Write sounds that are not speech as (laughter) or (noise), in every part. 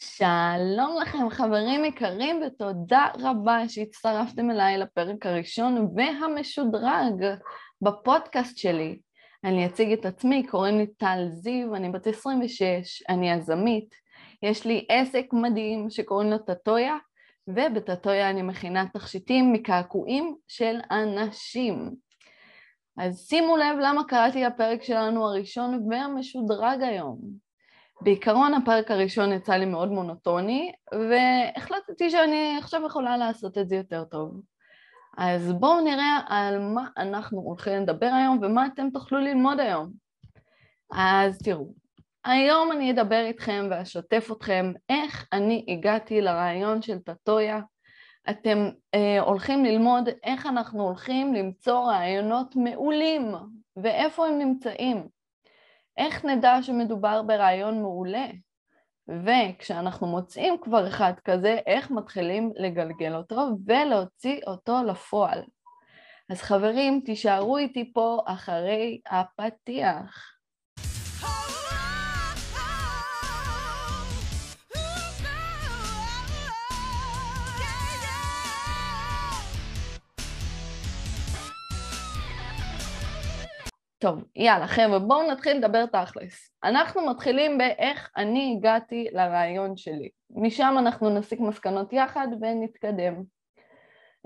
שלום לכם חברים יקרים ותודה רבה שהצטרפתם אליי לפרק הראשון והמשודרג בפודקאסט שלי. אני אציג את עצמי, קוראים לי טל זיו, אני בת 26, אני יזמית, יש לי עסק מדהים שקוראים לו טטויה, ובטטויה אני מכינה תכשיטים מקעקועים של אנשים. אז שימו לב למה קראתי הפרק שלנו הראשון והמשודרג היום. בעיקרון הפרק הראשון יצא לי מאוד מונוטוני, והחלטתי שאני עכשיו יכולה לעשות את זה יותר טוב. אז בואו נראה על מה אנחנו הולכים לדבר היום ומה אתם תוכלו ללמוד היום. אז תראו, היום אני אדבר איתכם ואשתף אתכם איך אני הגעתי לרעיון של טטויה. אתם אה, הולכים ללמוד איך אנחנו הולכים למצוא רעיונות מעולים ואיפה הם נמצאים. איך נדע שמדובר ברעיון מעולה? וכשאנחנו מוצאים כבר אחד כזה, איך מתחילים לגלגל אותו ולהוציא אותו לפועל. אז חברים, תישארו איתי פה אחרי הפתיח. טוב, יאללה חבר'ה, בואו נתחיל לדבר תכלס. אנחנו מתחילים באיך אני הגעתי לרעיון שלי. משם אנחנו נסיק מסקנות יחד ונתקדם.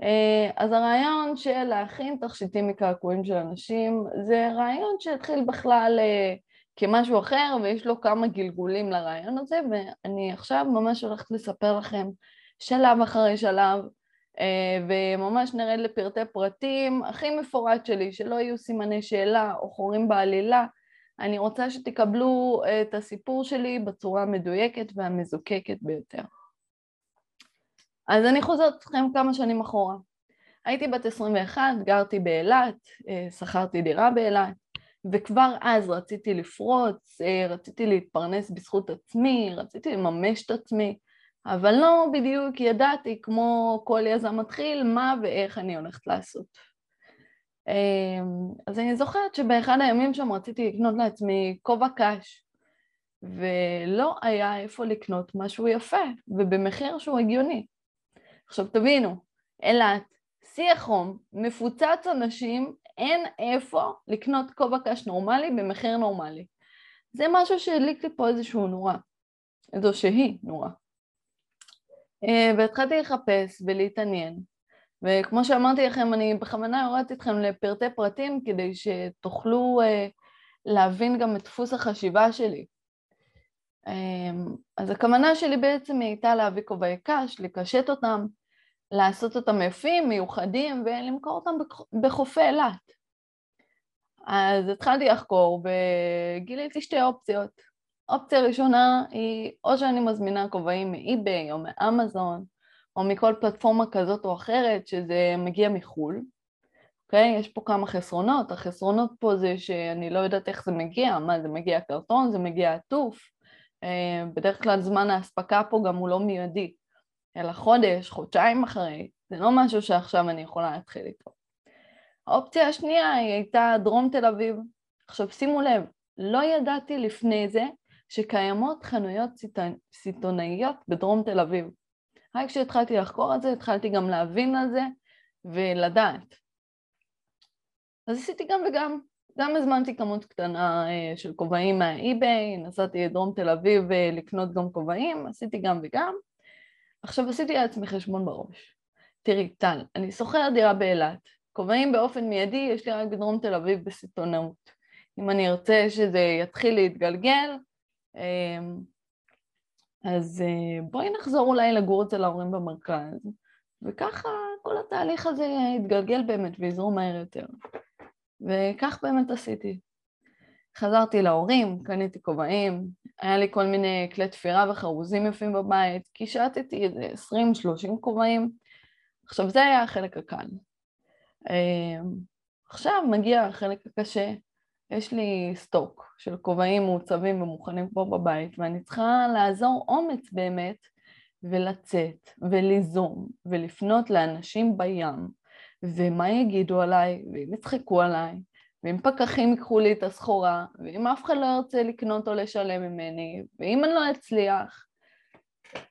אה, אז הרעיון של להכין תכשיטים מקעקועים של אנשים זה רעיון שהתחיל בכלל אה, כמשהו אחר ויש לו כמה גלגולים לרעיון הזה ואני עכשיו ממש הולכת לספר לכם שלב אחרי שלב וממש נרד לפרטי פרטים הכי מפורט שלי, שלא יהיו סימני שאלה או חורים בעלילה. אני רוצה שתקבלו את הסיפור שלי בצורה המדויקת והמזוקקת ביותר. אז אני חוזרת אתכם כמה שנים אחורה. הייתי בת 21, גרתי באילת, אה, שכרתי דירה באילת, וכבר אז רציתי לפרוץ, אה, רציתי להתפרנס בזכות עצמי, רציתי לממש את עצמי, אבל לא בדיוק ידעתי, כמו כל יזם מתחיל, מה ואיך אני הולכת לעשות. אמ, אז אני זוכרת שבאחד הימים שם רציתי לקנות לעצמי כובע קש, ולא היה איפה לקנות משהו יפה, ובמחיר שהוא הגיוני. עכשיו תבינו, אילת, שיא החום, מפוצץ אנשים, אין איפה לקנות כובע קש נורמלי במחיר נורמלי. זה משהו שהדליק לי פה איזשהו נורה, איזו שהיא נורה. אה, והתחלתי לחפש ולהתעניין. וכמו שאמרתי לכם, אני בכוונה יורדת איתכם לפרטי פרטים כדי שתוכלו אה, להבין גם את דפוס החשיבה שלי. אה, אז הכוונה שלי בעצם הייתה להביא כובעי קש, לקשט אותם, לעשות אותם יפים, מיוחדים, ולמכור אותם בחופי אילת. אז התחלתי לחקור וגיליתי שתי אופציות. אופציה ראשונה היא או שאני מזמינה כובעים מאי-ביי או מאמזון או מכל פלטפורמה כזאת או אחרת שזה מגיע מחו"ל, אוקיי? יש פה כמה חסרונות, החסרונות פה זה שאני לא יודעת איך זה מגיע, מה זה מגיע קרטון, זה מגיע עטוף, אה, בדרך כלל זמן האספקה פה גם הוא לא מיידי, אלא חודש, חודשיים אחרי, זה לא משהו שעכשיו אני יכולה להתחיל איתו. האופציה השנייה היא הייתה דרום תל אביב. עכשיו שימו לב, לא ידעתי לפני זה שקיימות חנויות סיטונאיות בדרום תל אביב. רק כשהתחלתי לחקור את זה, התחלתי גם להבין על זה ולדעת. אז עשיתי גם וגם, גם הזמנתי כמות קטנה אה, של כובעים מהאי-ביי, נסעתי לדרום תל אביב אה, לקנות גם כובעים, עשיתי גם וגם. עכשיו עשיתי לעצמי חשבון בראש. תראי, טל, אני שוכרת דירה באילת, כובעים באופן מיידי יש לי רק בדרום תל אביב בסיטונאות. אם אני ארצה שזה יתחיל להתגלגל, אז אה, בואי נחזור אולי לגור אצל ההורים במרכז, וככה כל התהליך הזה יתגלגל באמת ויזרום מהר יותר. וכך באמת עשיתי. חזרתי להורים, קניתי כובעים, היה לי כל מיני כלי תפירה וחרוזים יפים בבית, קישטתי איזה 20-30 כובעים. עכשיו זה היה החלק הקל. אמ, עכשיו מגיע החלק הקשה, יש לי סטוק של כובעים מעוצבים ומוכנים פה בבית, ואני צריכה לעזור אומץ באמת ולצאת וליזום ולפנות לאנשים בים, ומה יגידו עליי, ואם יצחקו עליי, ואם פקחים ייקחו לי את הסחורה, ואם אף אחד לא ירצה לקנות או לשלם ממני, ואם אני לא אצליח.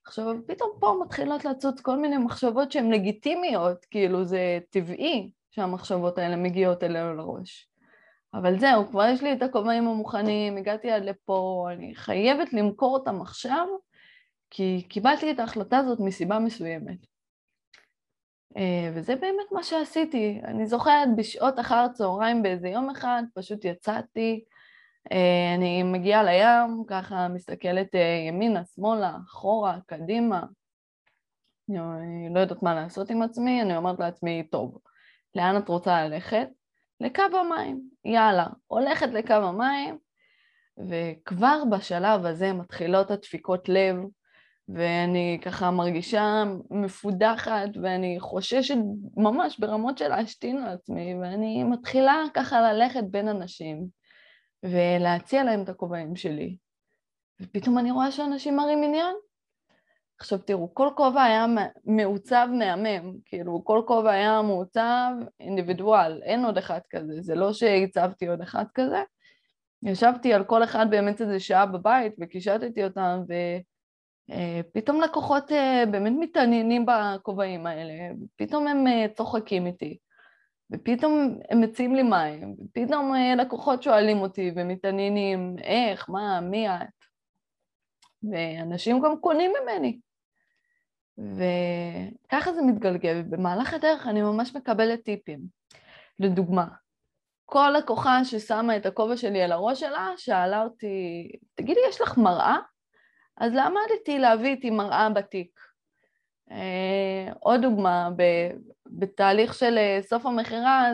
עכשיו, פתאום פה מתחילות לצוץ כל מיני מחשבות שהן לגיטימיות, כאילו זה טבעי שהמחשבות האלה מגיעות אלינו לראש. אבל זהו, כבר יש לי את הכובעים המוכנים, הגעתי עד לפה, אני חייבת למכור אותם עכשיו, כי קיבלתי את ההחלטה הזאת מסיבה מסוימת. אה, וזה באמת מה שעשיתי. אני זוכרת בשעות אחר צהריים באיזה יום אחד, פשוט יצאתי, אה, אני מגיעה לים, ככה מסתכלת אה, ימינה, שמאלה, אחורה, קדימה. אני לא יודעת מה לעשות עם עצמי, אני אומרת לעצמי, טוב, לאן את רוצה ללכת? לקו המים, יאללה, הולכת לקו המים, וכבר בשלב הזה מתחילות הדפיקות לב, ואני ככה מרגישה מפודחת, ואני חוששת ממש ברמות של להשתין לעצמי, ואני מתחילה ככה ללכת בין אנשים, ולהציע להם את הכובעים שלי. ופתאום אני רואה שאנשים מראים עניין. עכשיו תראו, כל כובע היה מעוצב מהמם, כאילו כל כובע היה מעוצב אינדיבידואל, אין עוד אחד כזה, זה לא שהצבתי עוד אחד כזה. ישבתי על כל אחד באמת איזה שעה בבית וקישטתי אותם ופתאום לקוחות אה, באמת מתעניינים בכובעים האלה, פתאום הם אה, צוחקים איתי. ופתאום הם מציעים לי מים, ופתאום אה, לקוחות שואלים אותי ומתעניינים איך, מה, מי את? ואנשים גם קונים ממני וככה זה מתגלגל, ובמהלך הדרך אני ממש מקבלת טיפים. לדוגמה, כל לקוחה ששמה את הכובע שלי על הראש שלה, שאלה אותי, תגידי, יש לך מראה? אז למדתי להביא איתי מראה בתיק. אה, עוד דוגמה, בתהליך של אה, סוף המכירה,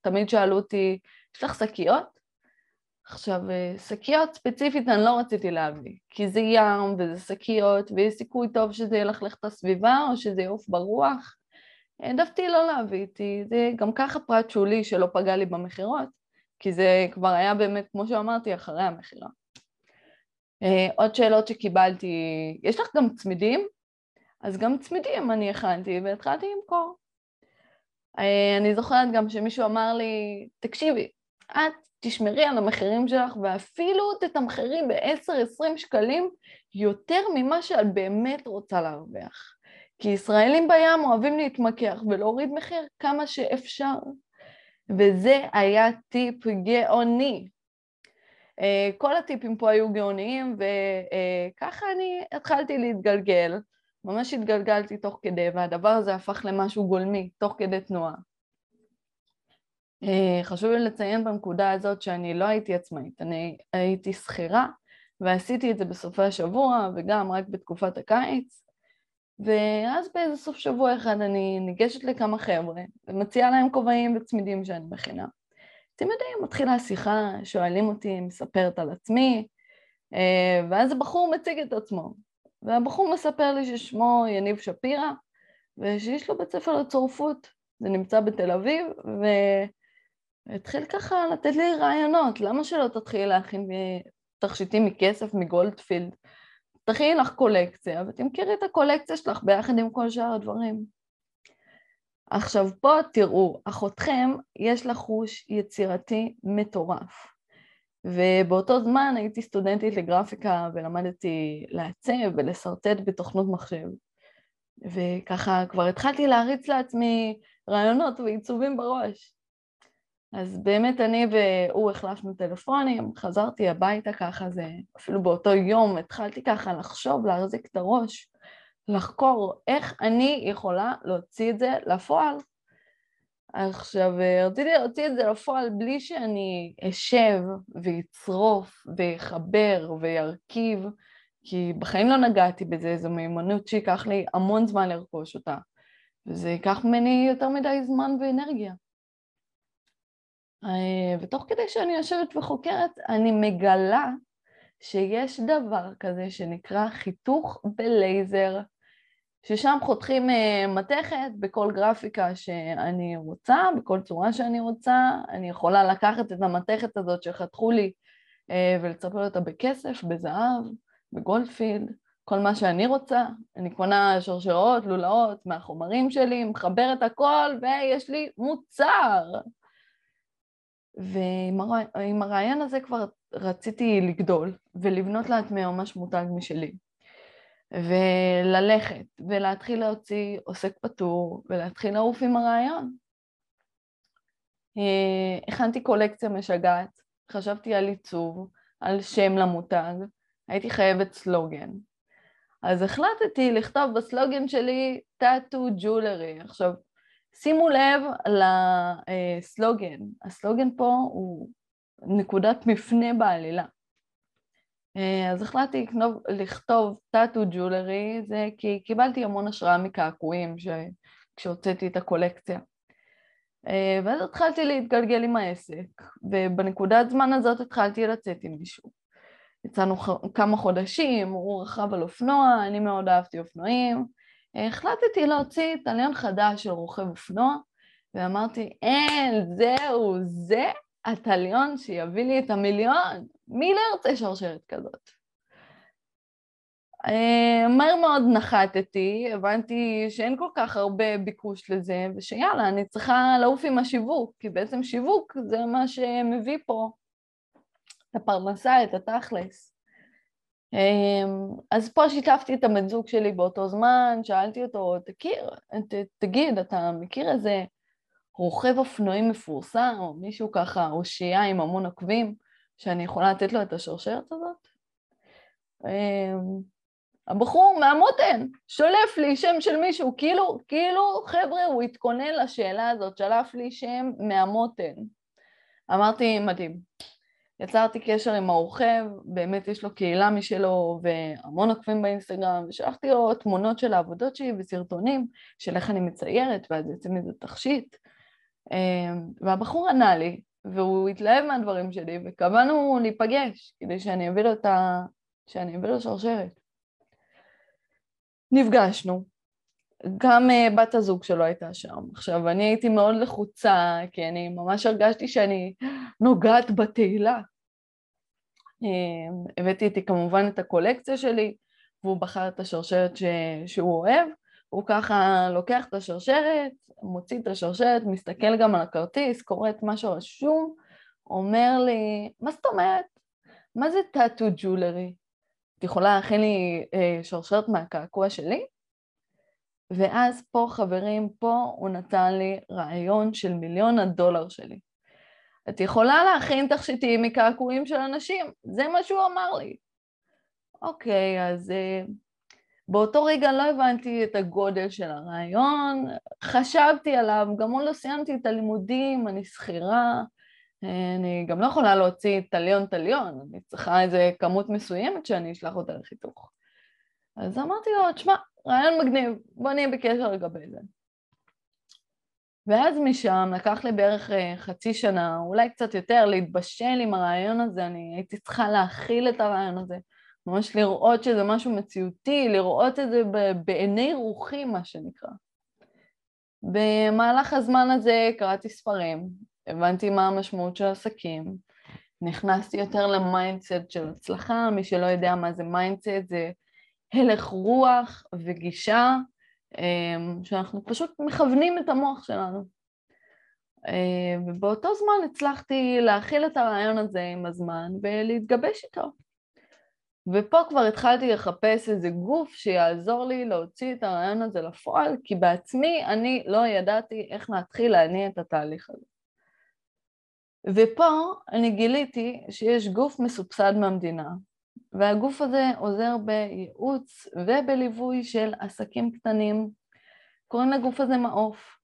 תמיד שאלו אותי, יש לך שקיות? עכשיו, אה, שקיות ספציפית אני לא רציתי להביא, כי זה ים וזה שקיות ויש סיכוי טוב שזה ילכלך את הסביבה או שזה יעוף ברוח. העדפתי לא להביא איתי, זה גם ככה פרט שולי שלא פגע לי במכירות, כי זה כבר היה באמת, כמו שאמרתי, אחרי המכירה. אה, עוד שאלות שקיבלתי, יש לך גם צמידים? אז גם צמידים אני הכנתי והתחלתי למכור. אה, אני זוכרת גם שמישהו אמר לי, תקשיבי, את תשמרי על המחירים שלך ואפילו תתמחרי ב-10-20 שקלים יותר ממה שאת באמת רוצה להרוויח. כי ישראלים בים אוהבים להתמקח ולהוריד מחיר כמה שאפשר. וזה היה טיפ גאוני. אה, כל הטיפים פה היו גאוניים וככה אני התחלתי להתגלגל, ממש התגלגלתי תוך כדי והדבר הזה הפך למשהו גולמי תוך כדי תנועה. אה, חשוב לי לציין בנקודה הזאת שאני לא הייתי עצמאית, אני הייתי שכירה ועשיתי את זה בסופי השבוע וגם רק בתקופת הקיץ ואז באיזה סוף שבוע אחד אני ניגשת לכמה חבר'ה ומציעה להם כובעים וצמידים שאני מכינה. אתם יודעים, מתחילה שיחה, שואלים אותי, מספרת על עצמי אה, ואז הבחור מציג את עצמו והבחור מספר לי ששמו יניב שפירא ושיש לו בית ספר לצורפות, זה נמצא בתל אביב ו... התחיל ככה לתת לי רעיונות, למה שלא תתחילי להכין תכשיטים מכסף מגולדפילד? תכיני לך קולקציה ותמכרי את הקולקציה שלך ביחד עם כל שאר הדברים. עכשיו פה תראו, אחותכם יש לה חוש יצירתי מטורף. ובאותו זמן הייתי סטודנטית לגרפיקה ולמדתי לעצב ולשרטט בתוכנות מחשב. וככה כבר התחלתי להריץ לעצמי רעיונות ועיצובים בראש. אז באמת אני והוא החלפנו טלפונים, חזרתי הביתה ככה, זה אפילו באותו יום התחלתי ככה לחשוב, להחזיק את הראש, לחקור איך אני יכולה להוציא את זה לפועל. עכשיו, רציתי להוציא את זה לפועל בלי שאני אשב ואצרוף ויחבר וירכיב, כי בחיים לא נגעתי בזה, זו מיומנות שייקח לי המון זמן לרכוש אותה, וזה ייקח ממני יותר מדי זמן ואנרגיה. אה, ותוך כדי שאני יושבת וחוקרת, אני מגלה שיש דבר כזה שנקרא חיתוך בלייזר, ששם חותכים אה, מתכת בכל גרפיקה שאני רוצה, בכל צורה שאני רוצה, אני יכולה לקחת את המתכת הזאת שחתכו לי אה, ולצפל אותה בכסף, בזהב, בגולדפילד, כל מה שאני רוצה, אני קונה שרשרות, לולאות מהחומרים שלי, מחברת הכל ויש לי מוצר. ועם הרעיון הזה כבר רציתי לגדול ולבנות לעצמי ממש מותג משלי. וללכת ולהתחיל להוציא עוסק פטור ולהתחיל לעוף עם הרעיון. אה, הכנתי קולקציה משגעת, חשבתי על עיצוב, על שם למותג, הייתי חייבת סלוגן. אז החלטתי לכתוב בסלוגן שלי טאטו ג'ולרי. עכשיו, שימו לב לסלוגן, הסלוגן פה הוא נקודת מפנה בעלילה. אה, אז החלטתי לכתוב, לכתוב טאטו ג'ולרי, זה כי קיבלתי המון השראה מקעקועים כשהוצאתי את הקולקציה. אה, ואז התחלתי להתגלגל עם העסק, ובנקודת זמן הזאת התחלתי לצאת עם מישהו. יצאנו כמה חודשים, הוא רכב על אופנוע, אני מאוד אהבתי אופנועים. החלטתי להוציא טליון חדש של רוכב אופנוע, ואמרתי, אין, זהו, זה הטליון שיביא לי את המיליון. מי לא ירצה שרשרת כזאת? אה, מהר מאוד נחתתי, הבנתי שאין כל כך הרבה ביקוש לזה, ושיאללה, אני צריכה לעוף עם השיווק, כי בעצם שיווק זה מה שמביא פה את הפרנסה, את התכלס. אה, אז פה שיתפתי את הבן זוג שלי באותו זמן, שאלתי אותו, תכיר, ת, תגיד, אתה מכיר איזה רוכב אופנועים מפורסם, או מישהו ככה, אושייה עם המון עוקבים, שאני יכולה לתת לו את השרשרת הזאת? אה, הבחור מהמותן שולף לי שם של מישהו, כאילו, כאילו, חבר'ה, הוא התכונן לשאלה הזאת, שלף לי שם מהמותן. אמרתי, מדהים. יצרתי קשר עם הרוכב, באמת יש לו קהילה משלו והמון עוקבים באינסטגרם, ושלחתי לו תמונות של העבודות שלי וסרטונים של איך אני מציירת, ואז יוצא מזה תכשיט. אמ, והבחור ענה לי, והוא התלהב מהדברים שלי, וקבענו להיפגש כדי שאני אביא לו את ה... שאני אביא לו שרשרת. נפגשנו, גם uh, בת הזוג שלו הייתה שם. עכשיו, אני הייתי מאוד לחוצה, כי אני ממש הרגשתי שאני נוגעת בתהילה. Uh, הבאתי איתי כמובן את הקולקציה שלי, והוא בחר את השרשרת ש... שהוא אוהב. הוא ככה לוקח את השרשרת, מוציא את השרשרת, מסתכל גם על הכרטיס, קורא את מה שרשום, אומר לי, מה זאת אומרת? מה זה טאטו ג'ולרי? את יכולה להכין לי אה, שרשרת מהקעקוע שלי? ואז פה, חברים, פה הוא נתן לי רעיון של מיליון הדולר שלי. את יכולה להכין תכשיטים מקעקועים של אנשים, זה מה שהוא אמר לי. אוקיי, אז אה, באותו רגע לא הבנתי את הגודל של הרעיון, חשבתי עליו, גם עוד לא סיימתי את הלימודים, אני שכירה, אני גם לא יכולה להוציא טליון טליון, אני צריכה איזה כמות מסוימת שאני אשלח אותה לחיתוך. אז אמרתי לו, תשמע, רעיון מגניב, בוא נהיה בקשר לגבי זה. ואז משם לקח לי בערך אה, חצי שנה, אולי קצת יותר, להתבשל עם הרעיון הזה, אני הייתי צריכה להכיל את הרעיון הזה, ממש לראות שזה משהו מציאותי, לראות את זה בעיני רוחי, מה שנקרא. במהלך הזמן הזה קראתי ספרים, הבנתי מה המשמעות של עסקים, נכנסתי יותר ל mindset של הצלחה, מי שלא יודע מה זה mindset זה הלך רוח וגישה אמ, שאנחנו פשוט מכוונים את המוח שלנו. אמ, ובאותו זמן הצלחתי להכיל את הרעיון הזה עם הזמן ולהתגבש איתו. ופה כבר התחלתי לחפש איזה גוף שיעזור לי להוציא את הרעיון הזה לפועל, כי בעצמי אני לא ידעתי איך להתחיל להניע את התהליך הזה. ופה אני גיליתי שיש גוף מסובסד מהמדינה, והגוף הזה עוזר בייעוץ ובליווי של עסקים קטנים, קוראים לגוף הזה מעוף.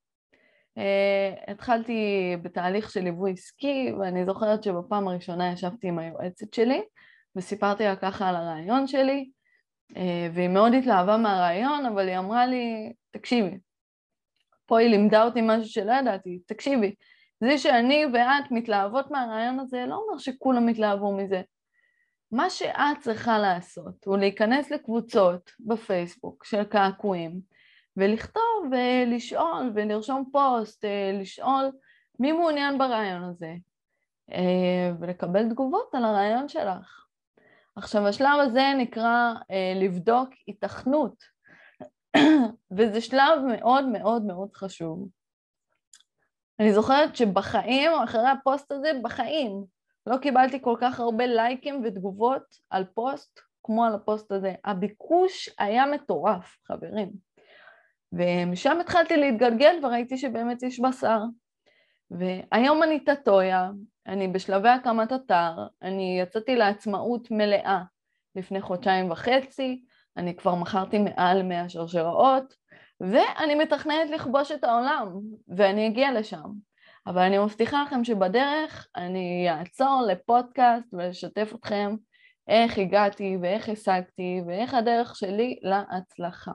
Uh, התחלתי בתהליך של ליווי עסקי, ואני זוכרת שבפעם הראשונה ישבתי עם היועצת שלי, וסיפרתי לה ככה על הרעיון שלי, uh, והיא מאוד התלהבה מהרעיון, אבל היא אמרה לי, תקשיבי, פה היא לימדה אותי משהו שלא ידעתי, תקשיבי, זה שאני ואת מתלהבות מהרעיון הזה לא אומר שכולם יתלהבו מזה. מה שאת צריכה לעשות הוא להיכנס לקבוצות בפייסבוק של קעקועים ולכתוב ולשאול ולרשום פוסט, אה, לשאול מי מעוניין ברעיון הזה אה, ולקבל תגובות על הרעיון שלך. עכשיו השלב הזה נקרא אה, לבדוק התכנות (coughs) וזה שלב מאוד מאוד מאוד חשוב. אני זוכרת שבחיים, אחרי הפוסט הזה, בחיים, לא קיבלתי כל כך הרבה לייקים ותגובות על פוסט כמו על הפוסט הזה. הביקוש היה מטורף, חברים. ומשם התחלתי להתגלגל וראיתי שבאמת יש בשר. והיום אני טטויה, אני בשלבי הקמת אתר, אני יצאתי לעצמאות מלאה לפני חודשיים וחצי, אני כבר מכרתי מעל 100 שרשראות, ואני מתכננת לכבוש את העולם, ואני אגיע לשם. אבל אני מבטיחה לכם שבדרך אני אעצור לפודקאסט ולשתף אתכם איך הגעתי ואיך השגתי ואיך הדרך שלי להצלחה.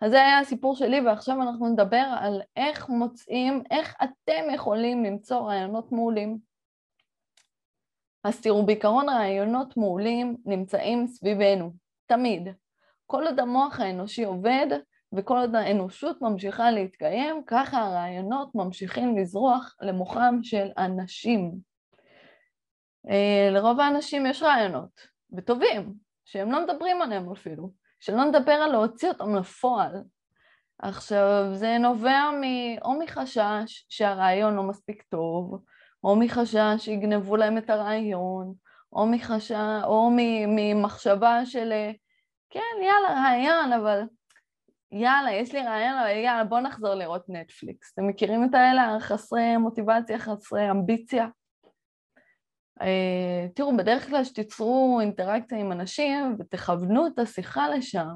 אז זה היה הסיפור שלי ועכשיו אנחנו נדבר על איך מוצאים, איך אתם יכולים למצוא רעיונות מעולים. אז תראו, בעיקרון רעיונות מעולים נמצאים סביבנו, תמיד. כל עוד המוח האנושי עובד וכל עוד האנושות ממשיכה להתקיים, ככה הרעיונות ממשיכים לזרוח למוחם של אנשים. אה, לרוב האנשים יש רעיונות, וטובים, שהם לא מדברים עליהם אפילו, שלא נדבר על להוציא אותם לפועל. עכשיו, זה נובע מ... או מחשש שהרעיון לא מספיק טוב, או מחשש שיגנבו להם את הרעיון, או מחשש... או ממחשבה של כן, יאללה, רעיון, אבל יאללה, יש לי רעיון, אבל יאללה, בואו נחזור לראות נטפליקס. אתם מכירים את האלה החסרי מוטיבציה, חסרי אמביציה? Uh, תראו, בדרך כלל שתיצרו אינטראקציה עם אנשים ותכוונו את השיחה לשם,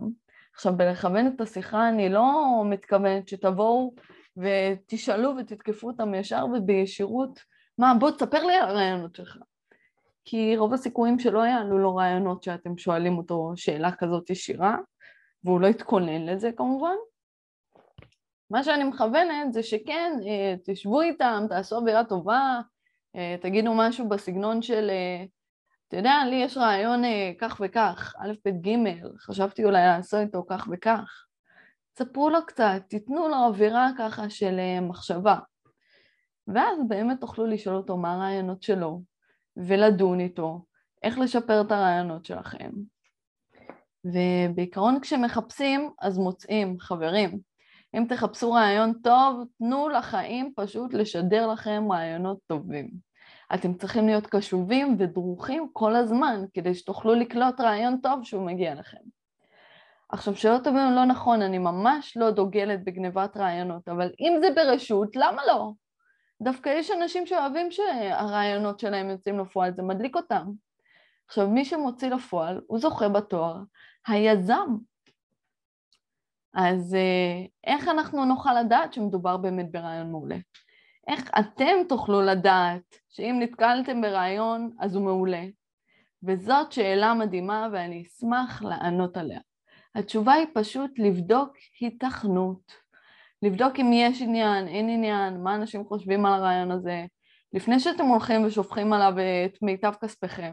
עכשיו בלכוון את השיחה אני לא מתכוונת שתבואו ותשאלו ותתקפו אותם ישר ובישירות, מה בוא תספר לי על הרעיונות שלך. כי רוב הסיכויים שלא יעלו לו רעיונות שאתם שואלים אותו שאלה כזאת ישירה, והוא לא יתכונן לזה כמובן. מה שאני מכוונת זה שכן, אה, תשבו איתם, תעשו אווירה טובה, אה, תגידו משהו בסגנון של, אה, אתה יודע, לי יש רעיון כך וכך, א', ב', ג', חשבתי אולי לעשות איתו כך וכך. תספרו לו קצת, תיתנו לו אווירה ככה של מחשבה. ואז באמת תוכלו לשאול אותו מה הרעיונות שלו, ולדון איתו, איך לשפר את הרעיונות שלכם. ובעיקרון כשמחפשים, אז מוצאים, חברים. אם תחפשו רעיון טוב, תנו לחיים פשוט לשדר לכם רעיונות טובים. אתם צריכים להיות קשובים ודרוכים כל הזמן, כדי שתוכלו לקלוט רעיון טוב שהוא מגיע לכם. עכשיו, שלא תבינו לא נכון, אני ממש לא דוגלת בגנבת רעיונות, אבל אם זה ברשות, למה לא? דווקא יש אנשים שאוהבים שהרעיונות שלהם יוצאים לפועל, זה מדליק אותם. עכשיו, מי שמוציא לפועל, הוא זוכה בתואר היזם. אז אה, איך אנחנו נוכל לדעת שמדובר באמת ברעיון מעולה? איך אתם תוכלו לדעת שאם נתקלתם ברעיון אז הוא מעולה? וזאת שאלה מדהימה ואני אשמח לענות עליה. התשובה היא פשוט לבדוק היתכנות. לבדוק אם יש עניין, אין עניין, מה אנשים חושבים על הרעיון הזה, לפני שאתם הולכים ושופכים עליו את מיטב כספיכם.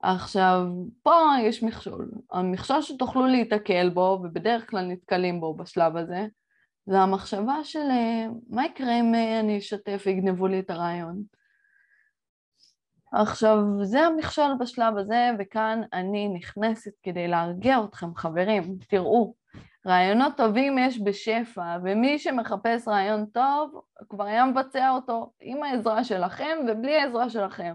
עכשיו, פה יש מכשול. המכשול שתוכלו להיתקל בו, ובדרך כלל נתקלים בו בשלב הזה, זה המחשבה של אה, מה יקרה אם אה, אני אשתף ויגנבו לי את הרעיון. עכשיו, זה המכשול בשלב הזה, וכאן אני נכנסת כדי להרגיע אתכם, חברים. תראו, רעיונות טובים יש בשפע, ומי שמחפש רעיון טוב כבר היה מבצע אותו עם העזרה שלכם ובלי העזרה שלכם.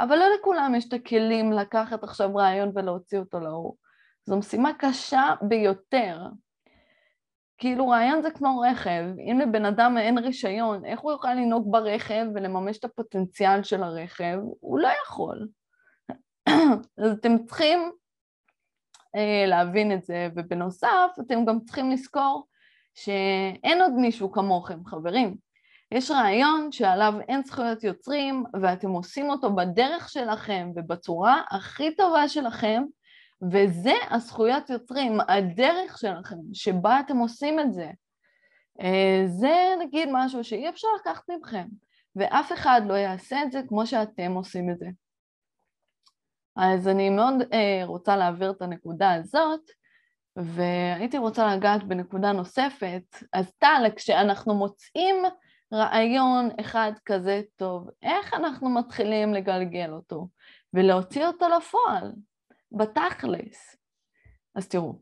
אבל לא לכולם יש את הכלים לקחת עכשיו רעיון ולהוציא אותו לאור. זו משימה קשה ביותר. כאילו רעיון זה כמו רכב, אם לבן אדם אין רישיון, איך הוא יוכל לנהוג ברכב ולממש את הפוטנציאל של הרכב? הוא לא יכול. (clears throat) אז אתם צריכים אה, להבין את זה, ובנוסף אתם גם צריכים לזכור שאין עוד מישהו כמוכם, חברים. יש רעיון שעליו אין זכויות יוצרים ואתם עושים אותו בדרך שלכם ובצורה הכי טובה שלכם וזה הזכויות יוצרים, הדרך שלכם שבה אתם עושים את זה. אה, זה נגיד משהו שאי אפשר לקחת מכם ואף אחד לא יעשה את זה כמו שאתם עושים את זה. אז אני מאוד אה, רוצה להעביר את הנקודה הזאת, והייתי רוצה לגעת בנקודה נוספת. אז טל, כשאנחנו מוצאים רעיון אחד כזה טוב, איך אנחנו מתחילים לגלגל אותו ולהוציא אותו לפועל, בתכלס? אז תראו,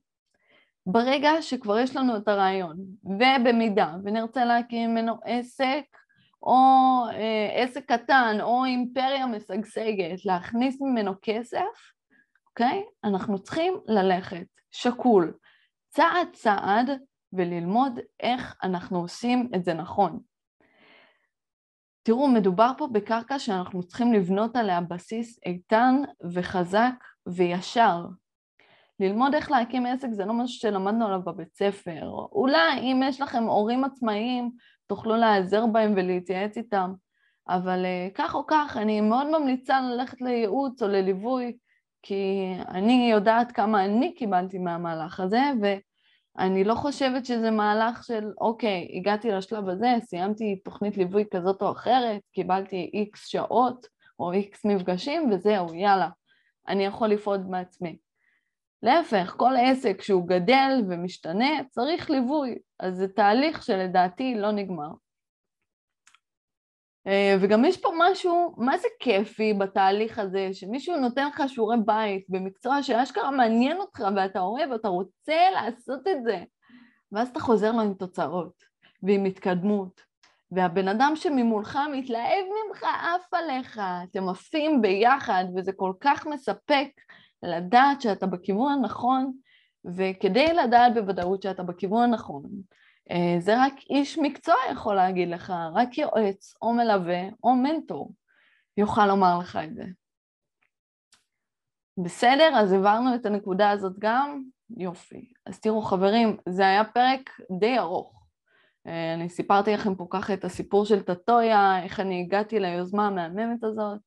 ברגע שכבר יש לנו את הרעיון, ובמידה ונרצה להקים ממנו עסק, או אה, עסק קטן, או אימפריה משגשגת, להכניס ממנו כסף, אוקיי? אנחנו צריכים ללכת שקול, צעד צעד, וללמוד איך אנחנו עושים את זה נכון. תראו, מדובר פה בקרקע שאנחנו צריכים לבנות עליה בסיס איתן וחזק וישר. ללמוד איך להקים עסק זה לא משהו שלמדנו עליו בבית ספר. אולי אם יש לכם הורים עצמאיים, תוכלו להיעזר בהם ולהתייעץ איתם. אבל אה, כך או כך, אני מאוד ממליצה ללכת לייעוץ או לליווי, כי אני יודעת כמה אני קיבלתי מהמהלך הזה, ואני לא חושבת שזה מהלך של, אוקיי, הגעתי לשלב הזה, סיימתי תוכנית ליווי כזאת או אחרת, קיבלתי איקס שעות או איקס מפגשים, וזהו, יאללה, אני יכול לפעול בעצמי. להפך, כל עסק שהוא גדל ומשתנה צריך ליווי, אז זה תהליך שלדעתי לא נגמר. אה, וגם יש פה משהו, מה זה כיפי בתהליך הזה, שמישהו נותן לך שיעורי בית במקצוע שאשכרה מעניין אותך ואתה אוהב ואתה רוצה לעשות את זה, ואז אתה חוזר לו עם תוצאות ועם התקדמות, והבן אדם שממולך מתלהב ממך עף עליך, אתם עפים ביחד וזה כל כך מספק לדעת שאתה בכיוון הנכון, וכדי לדעת בוודאות שאתה בכיוון הנכון, זה רק איש מקצוע יכול להגיד לך, רק יועץ או מלווה או מנטור יוכל לומר לך את זה. בסדר, אז הבהרנו את הנקודה הזאת גם? יופי. אז תראו חברים, זה היה פרק די ארוך. אה, אני סיפרתי לכם פה ככה את הסיפור של טטויה, איך אני הגעתי ליוזמה המהממת הזאת.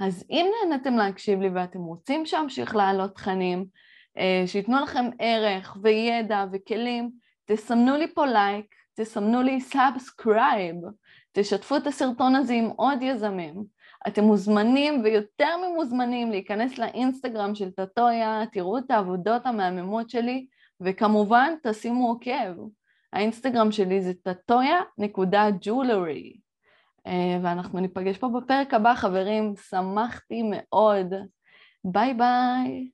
אז אם נהנתם להקשיב לי ואתם רוצים שאמשיך להעלות תכנים, אה, שייתנו לכם ערך וידע וכלים, תסמנו לי פה לייק, תסמנו לי subscribe, תשתפו את הסרטון הזה עם עוד יזמים. אתם מוזמנים ויותר ממוזמנים להיכנס לאינסטגרם של טטויה, תראו את העבודות המהממות שלי, וכמובן תשימו עוקב. האינסטגרם שלי זה טטויה.ג'ולרי. אה, ואנחנו ניפגש פה בפרק הבא, חברים. שמחתי מאוד. ביי ביי.